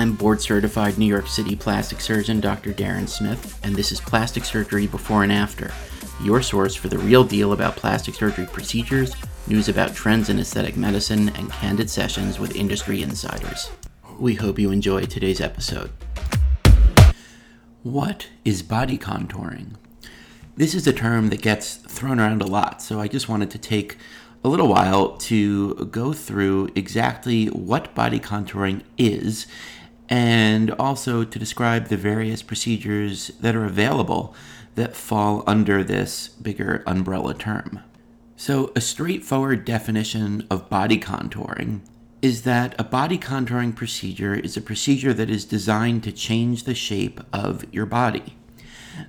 I'm board certified New York City plastic surgeon Dr. Darren Smith, and this is Plastic Surgery Before and After, your source for the real deal about plastic surgery procedures, news about trends in aesthetic medicine, and candid sessions with industry insiders. We hope you enjoy today's episode. What is body contouring? This is a term that gets thrown around a lot, so I just wanted to take a little while to go through exactly what body contouring is and also to describe the various procedures that are available that fall under this bigger umbrella term. So, a straightforward definition of body contouring is that a body contouring procedure is a procedure that is designed to change the shape of your body.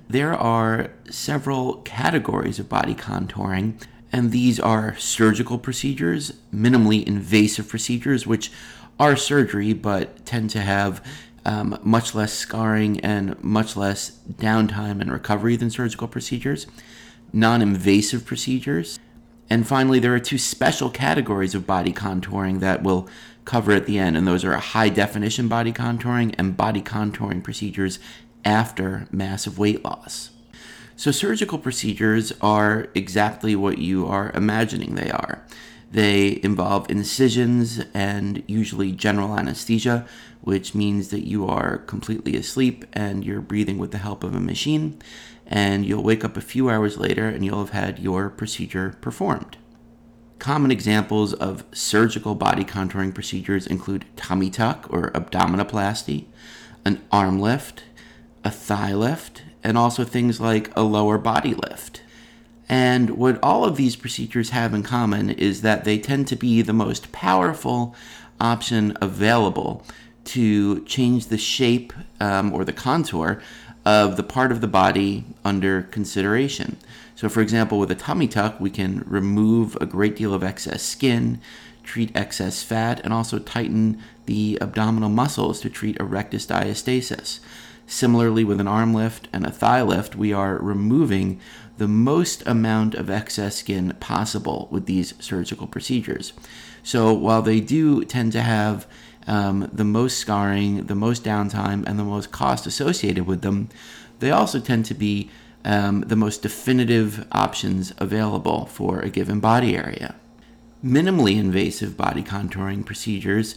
There are several categories of body contouring and these are surgical procedures, minimally invasive procedures, which are surgery but tend to have um, much less scarring and much less downtime and recovery than surgical procedures, non invasive procedures. And finally, there are two special categories of body contouring that we'll cover at the end, and those are high definition body contouring and body contouring procedures after massive weight loss. So, surgical procedures are exactly what you are imagining they are. They involve incisions and usually general anesthesia, which means that you are completely asleep and you're breathing with the help of a machine, and you'll wake up a few hours later and you'll have had your procedure performed. Common examples of surgical body contouring procedures include tummy tuck or abdominoplasty, an arm lift, a thigh lift, and also things like a lower body lift. And what all of these procedures have in common is that they tend to be the most powerful option available to change the shape um, or the contour of the part of the body under consideration. So, for example, with a tummy tuck, we can remove a great deal of excess skin, treat excess fat, and also tighten the abdominal muscles to treat a rectus diastasis. Similarly, with an arm lift and a thigh lift, we are removing the most amount of excess skin possible with these surgical procedures. So, while they do tend to have um, the most scarring, the most downtime, and the most cost associated with them, they also tend to be um, the most definitive options available for a given body area. Minimally invasive body contouring procedures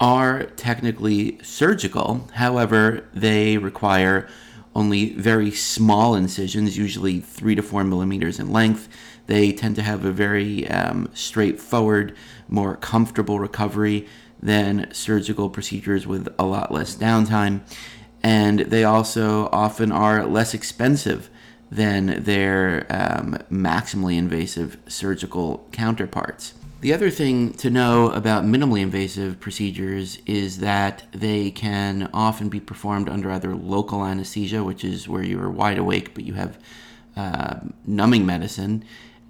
are technically surgical. However, they require only very small incisions, usually three to four millimeters in length. They tend to have a very um, straightforward, more comfortable recovery than surgical procedures with a lot less downtime. And they also often are less expensive than their um, maximally invasive surgical counterparts. The other thing to know about minimally invasive procedures is that they can often be performed under either local anesthesia, which is where you are wide awake but you have uh, numbing medicine,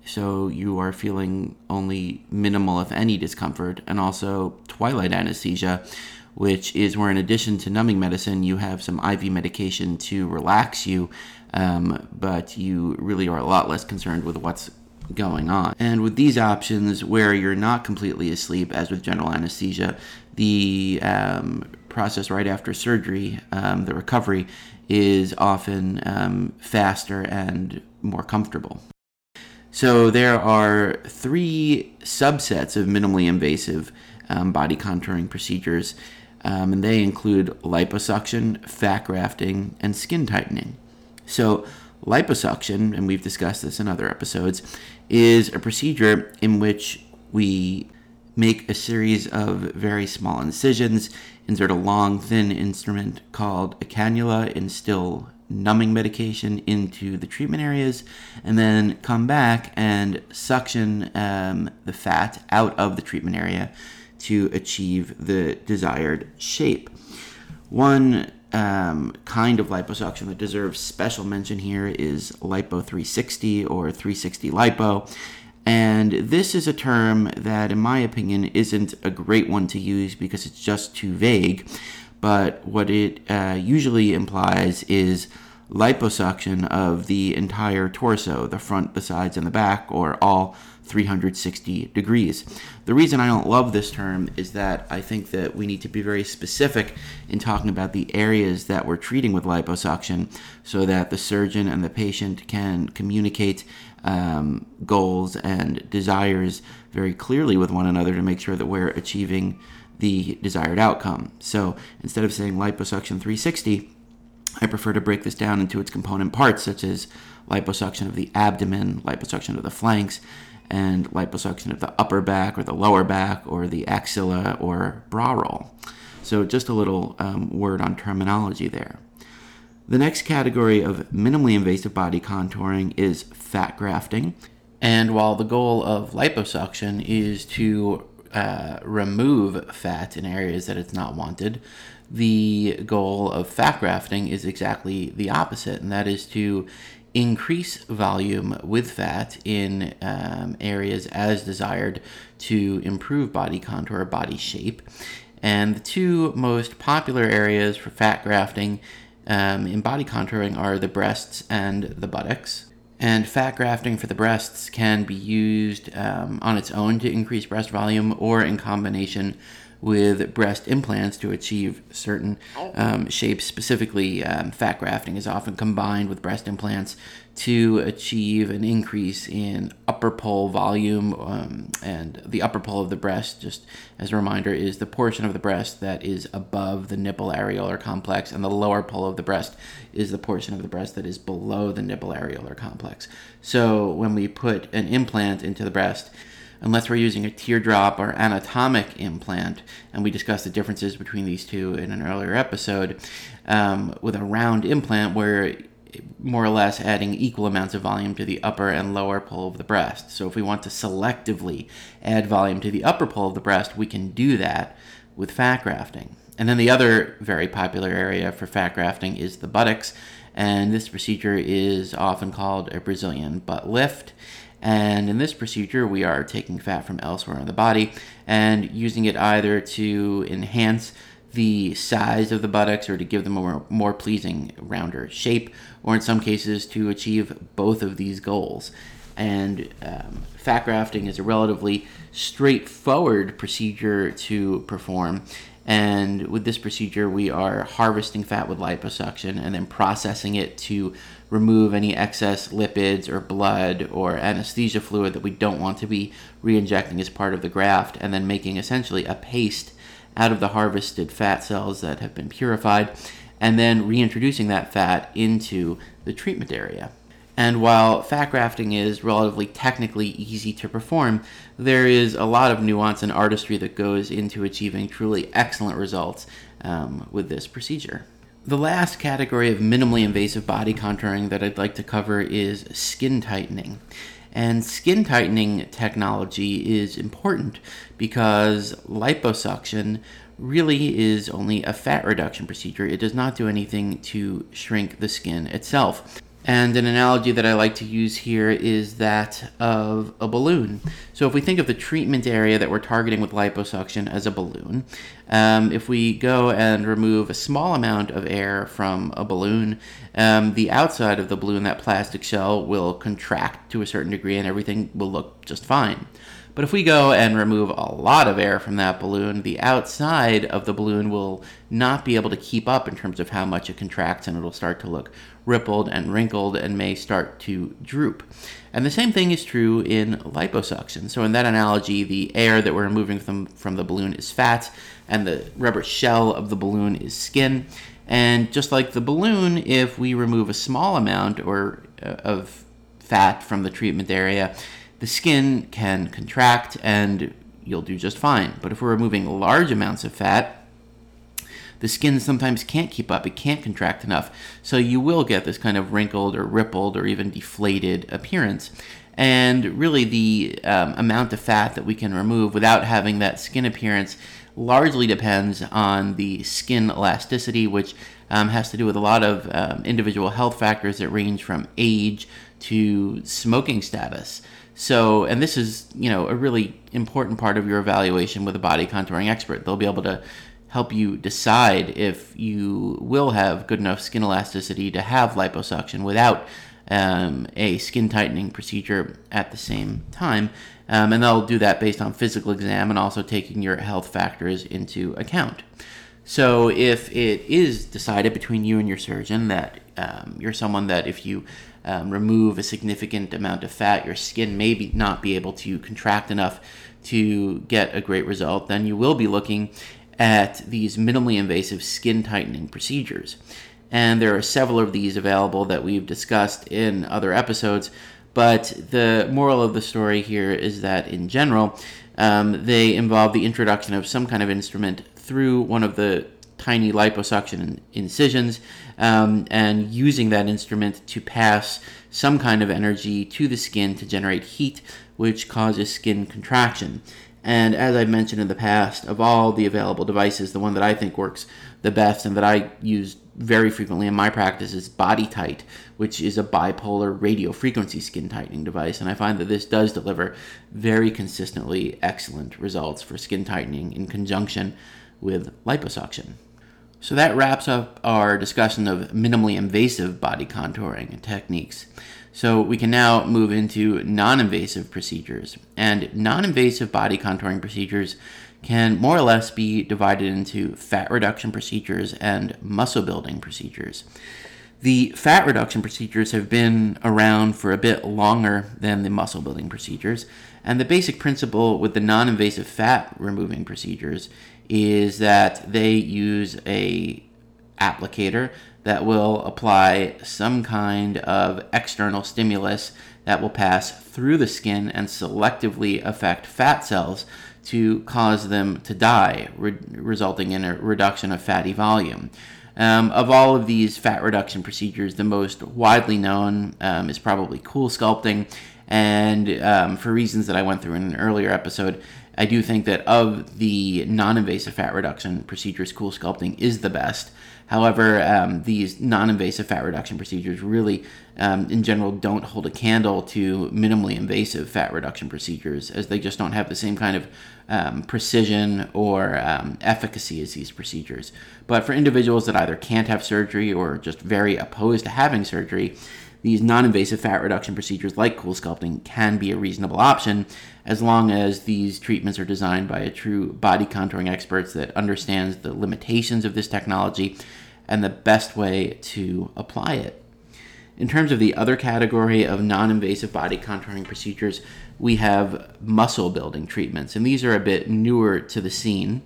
so you are feeling only minimal, if any, discomfort, and also twilight anesthesia, which is where, in addition to numbing medicine, you have some IV medication to relax you, um, but you really are a lot less concerned with what's going on. And with these options, where you're not completely asleep, as with general anesthesia, the um, process right after surgery, um, the recovery, is often um, faster and more comfortable. So there are three subsets of minimally invasive um, body contouring procedures, um, and they include liposuction, fat grafting, and skin tightening. So liposuction, and we've discussed this in other episodes, is a procedure in which we make a series of very small incisions, insert a long, thin instrument called a cannula, instill numbing medication into the treatment areas, and then come back and suction um, the fat out of the treatment area to achieve the desired shape. One um, kind of liposuction that deserves special mention here is lipo 360 or 360 lipo. And this is a term that, in my opinion, isn't a great one to use because it's just too vague. But what it uh, usually implies is liposuction of the entire torso, the front, the sides, and the back, or all 360 degrees. The reason I don't love this term is that I think that we need to be very specific in talking about the areas that we're treating with liposuction so that the surgeon and the patient can communicate um, goals and desires very clearly with one another to make sure that we're achieving the desired outcome. So instead of saying liposuction 360, I prefer to break this down into its component parts, such as liposuction of the abdomen, liposuction of the flanks, and liposuction of the upper back or the lower back or the axilla or bra roll. So, just a little um, word on terminology there. The next category of minimally invasive body contouring is fat grafting. And while the goal of liposuction is to uh, remove fat in areas that it's not wanted, the goal of fat grafting is exactly the opposite, and that is to increase volume with fat in um, areas as desired to improve body contour body shape. And the two most popular areas for fat grafting um, in body contouring are the breasts and the buttocks. And fat grafting for the breasts can be used um, on its own to increase breast volume or in combination with breast implants to achieve certain um, shapes. Specifically, um, fat grafting is often combined with breast implants to achieve an increase in upper pole volume. Um, and the upper pole of the breast, just as a reminder, is the portion of the breast that is above the nipple areolar complex, and the lower pole of the breast is the portion of the breast that is below the nipple areolar complex. So when we put an implant into the breast, unless we're using a teardrop or anatomic implant, and we discussed the differences between these two in an earlier episode, um, with a round implant where more or less adding equal amounts of volume to the upper and lower pole of the breast. So if we want to selectively add volume to the upper pole of the breast, we can do that with fat grafting. And then the other very popular area for fat grafting is the buttocks, and this procedure is often called a Brazilian butt lift. And in this procedure, we are taking fat from elsewhere in the body and using it either to enhance the size of the buttocks or to give them a more, more pleasing, rounder shape, or in some cases to achieve both of these goals. And um, fat grafting is a relatively straightforward procedure to perform. And with this procedure, we are harvesting fat with liposuction and then processing it to remove any excess lipids or blood or anesthesia fluid that we don't want to be re-injecting as part of the graft, and then making essentially a paste out of the harvested fat cells that have been purified, and then reintroducing that fat into the treatment area. And while fat grafting is relatively technically easy to perform, there is a lot of nuance and artistry that goes into achieving truly excellent results um, with this procedure. The last category of minimally invasive body contouring that I'd like to cover is skin tightening. And skin tightening technology is important because liposuction really is only a fat reduction procedure. It does not do anything to shrink the skin itself. And an analogy that I like to use here is that of a balloon. So, if we think of the treatment area that we're targeting with liposuction as a balloon, um, if we go and remove a small amount of air from a balloon, um, the outside of the balloon, that plastic shell, will contract to a certain degree and everything will look just fine. But if we go and remove a lot of air from that balloon, the outside of the balloon will not be able to keep up in terms of how much it contracts and it'll start to look rippled and wrinkled and may start to droop. And the same thing is true in liposuction. So, in that analogy, the air that we're removing from, from the balloon is fat, and the rubber shell of the balloon is skin. And just like the balloon, if we remove a small amount or uh, of fat from the treatment area, the skin can contract and you'll do just fine. But if we're removing large amounts of fat, the skin sometimes can't keep up, it can't contract enough. So you will get this kind of wrinkled or rippled or even deflated appearance. And really, the um, amount of fat that we can remove without having that skin appearance largely depends on the skin elasticity, which um, has to do with a lot of um, individual health factors that range from age to smoking status. So, and this is, you know, a really important part of your evaluation with a body contouring expert. They'll be able to help you decide if you will have good enough skin elasticity to have liposuction without um, a skin tightening procedure at the same time. Um, and they'll do that based on physical exam and also taking your health factors into account. So, if it is decided between you and your surgeon that um, you're someone that if you um, remove a significant amount of fat, your skin may be not be able to contract enough to get a great result, then you will be looking at these minimally invasive skin tightening procedures. And there are several of these available that we've discussed in other episodes. But the moral of the story here is that in general, um, they involve the introduction of some kind of instrument through one of the tiny liposuction incisions um, and using that instrument to pass some kind of energy to the skin to generate heat, which causes skin contraction. And as I've mentioned in the past, of all the available devices, the one that I think works the best and that I use very frequently in my practice is BodyTite, which is a bipolar radio frequency skin tightening device. And I find that this does deliver very consistently excellent results for skin tightening in conjunction with liposuction. So that wraps up our discussion of minimally invasive body contouring techniques. So we can now move into non invasive procedures. And non invasive body contouring procedures can more or less be divided into fat reduction procedures and muscle building procedures. The fat reduction procedures have been around for a bit longer than the muscle building procedures, and the basic principle with the non invasive fat removing procedures is that they use a applicator that will apply some kind of external stimulus that will pass through the skin and selectively affect fat cells to cause them to die, re- resulting in a reduction of fatty volume. Um, of all of these fat reduction procedures, the most widely known um, is probably CoolSculpting. And um, for reasons that I went through in an earlier episode, I do think that of the non invasive fat reduction procedures, CoolSculpting is the best. However, um, these non invasive fat reduction procedures really, um, in general, don't hold a candle to minimally invasive fat reduction procedures as they just don't have the same kind of um, precision or um, efficacy as these procedures. But for individuals that either can't have surgery or just very opposed to having surgery, these non invasive fat reduction procedures like CoolSculpting can be a reasonable option as long as these treatments are designed by a true body contouring expert that understands the limitations of this technology and the best way to apply it. In terms of the other category of non invasive body contouring procedures, we have muscle building treatments, and these are a bit newer to the scene.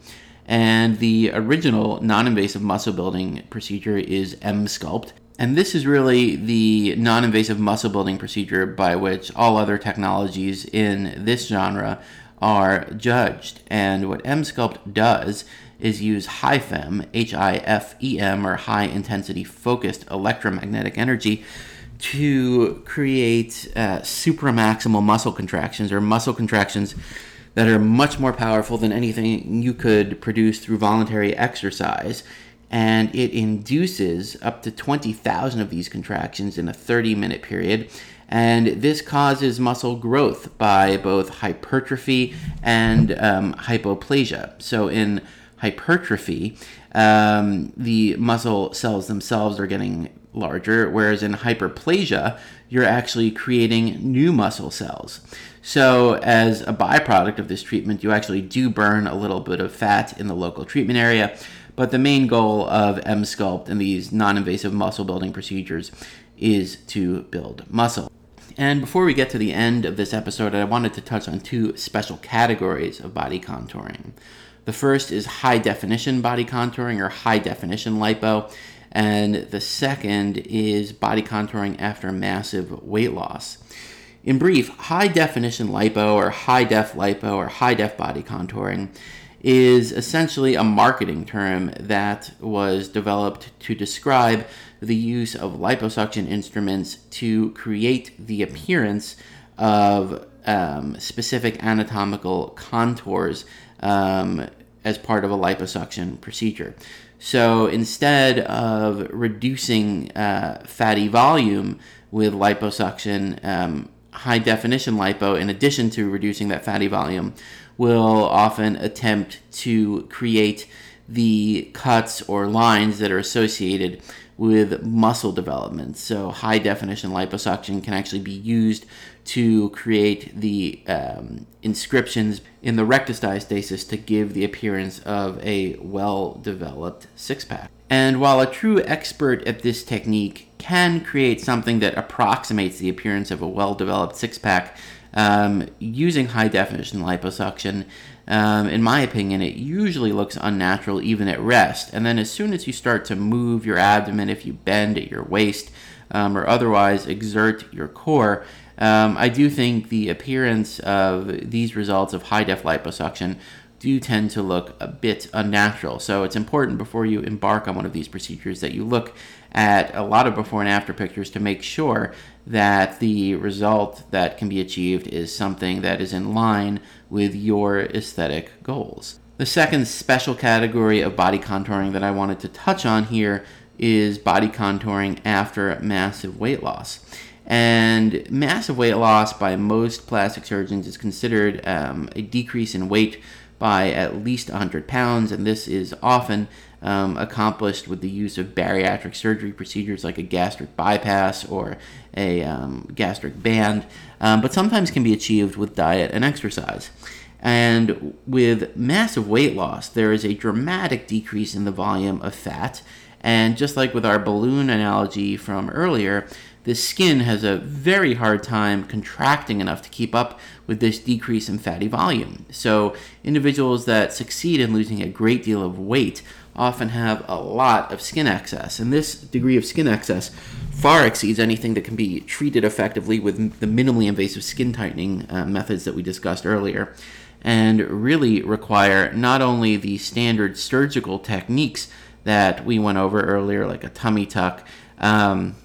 And the original non invasive muscle building procedure is Emsculpt. And this is really the non invasive muscle building procedure by which all other technologies in this genre are judged. And what Emsculpt does is use HIFEM, H I F E M, or high intensity focused electromagnetic energy to create uh, supramaximal muscle contractions or muscle contractions that are much more powerful than anything you could produce through voluntary exercise and it induces up to 20,000 of these contractions in a 30 minute period. And this causes muscle growth by both hypertrophy and um, hyperplasia. So, in hypertrophy, um, the muscle cells themselves are getting larger, whereas in hyperplasia, you're actually creating new muscle cells. So, as a byproduct of this treatment, you actually do burn a little bit of fat in the local treatment area but the main goal of Emsculpt and these non invasive muscle building procedures is to build muscle. And before we get to the end of this episode, I wanted to touch on two special categories of body contouring. The first is high definition body contouring or high definition lipo, and the second is body contouring after massive weight loss. In brief, high definition lipo or high def lipo or high def body contouring is essentially a marketing term that was developed to describe the use of liposuction instruments to create the appearance of um, specific anatomical contours um, as part of a liposuction procedure. So instead of reducing uh, fatty volume with liposuction, um, high definition lipo, in addition to reducing that fatty volume, will often attempt to create the cuts or lines that are associated with muscle development. So, high definition liposuction can actually be used to create the um, inscriptions in the rectus diastasis to give the appearance of a well developed six pack. And while a true expert at this technique can create something that approximates the appearance of a well developed six pack um, using high definition liposuction, um, in my opinion, it usually looks unnatural even at rest. And then as soon as you start to move your abdomen, if you bend at your waist um, or otherwise exert your core, um, I do think the appearance of these results of high def liposuction do tend to look a bit unnatural. So it's important before you embark on one of these procedures that you look at a lot of before and after pictures to make sure that the result that can be achieved is something that is in line with your aesthetic goals. The second special category of body contouring that I wanted to touch on here is body contouring after massive weight loss. And massive weight loss by most plastic surgeons is considered um, a decrease in weight by at least 100 pounds, and this is often um, accomplished with the use of bariatric surgery procedures like a gastric bypass or a um, gastric band, um, but sometimes can be achieved with diet and exercise. And with massive weight loss, there is a dramatic decrease in the volume of fat. And just like with our balloon analogy from earlier, the skin has a very hard time contracting enough to keep up with this decrease in fatty volume. So, individuals that succeed in losing a great deal of weight often have a lot of skin excess, and this degree of skin excess far exceeds anything that can be treated effectively with the minimally invasive skin tightening uh, methods that we discussed earlier, and really require not only the standard surgical techniques that we went over earlier, like a tummy tuck. Um,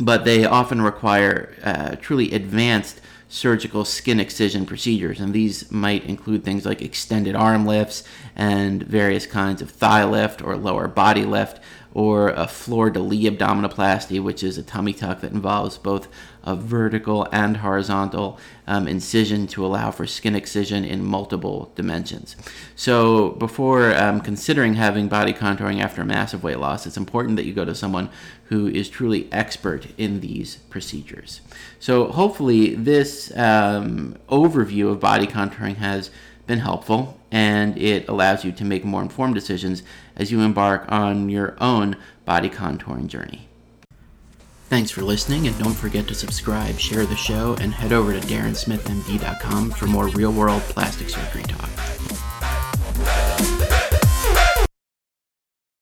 but they often require uh, truly advanced surgical skin excision procedures, and these might include things like extended arm lifts and various kinds of thigh lift or lower body lift, or a fleur de lis abdominoplasty, which is a tummy tuck that involves both a vertical and horizontal um, incision to allow for skin excision in multiple dimensions. So, before um, considering having body contouring after massive weight loss, it's important that you go to someone who is truly expert in these procedures. So, hopefully, this um, overview of body contouring has been helpful and it allows you to make more informed decisions as you embark on your own body contouring journey. Thanks for listening, and don't forget to subscribe, share the show, and head over to DarrenSmithMD.com for more real world plastic surgery talk.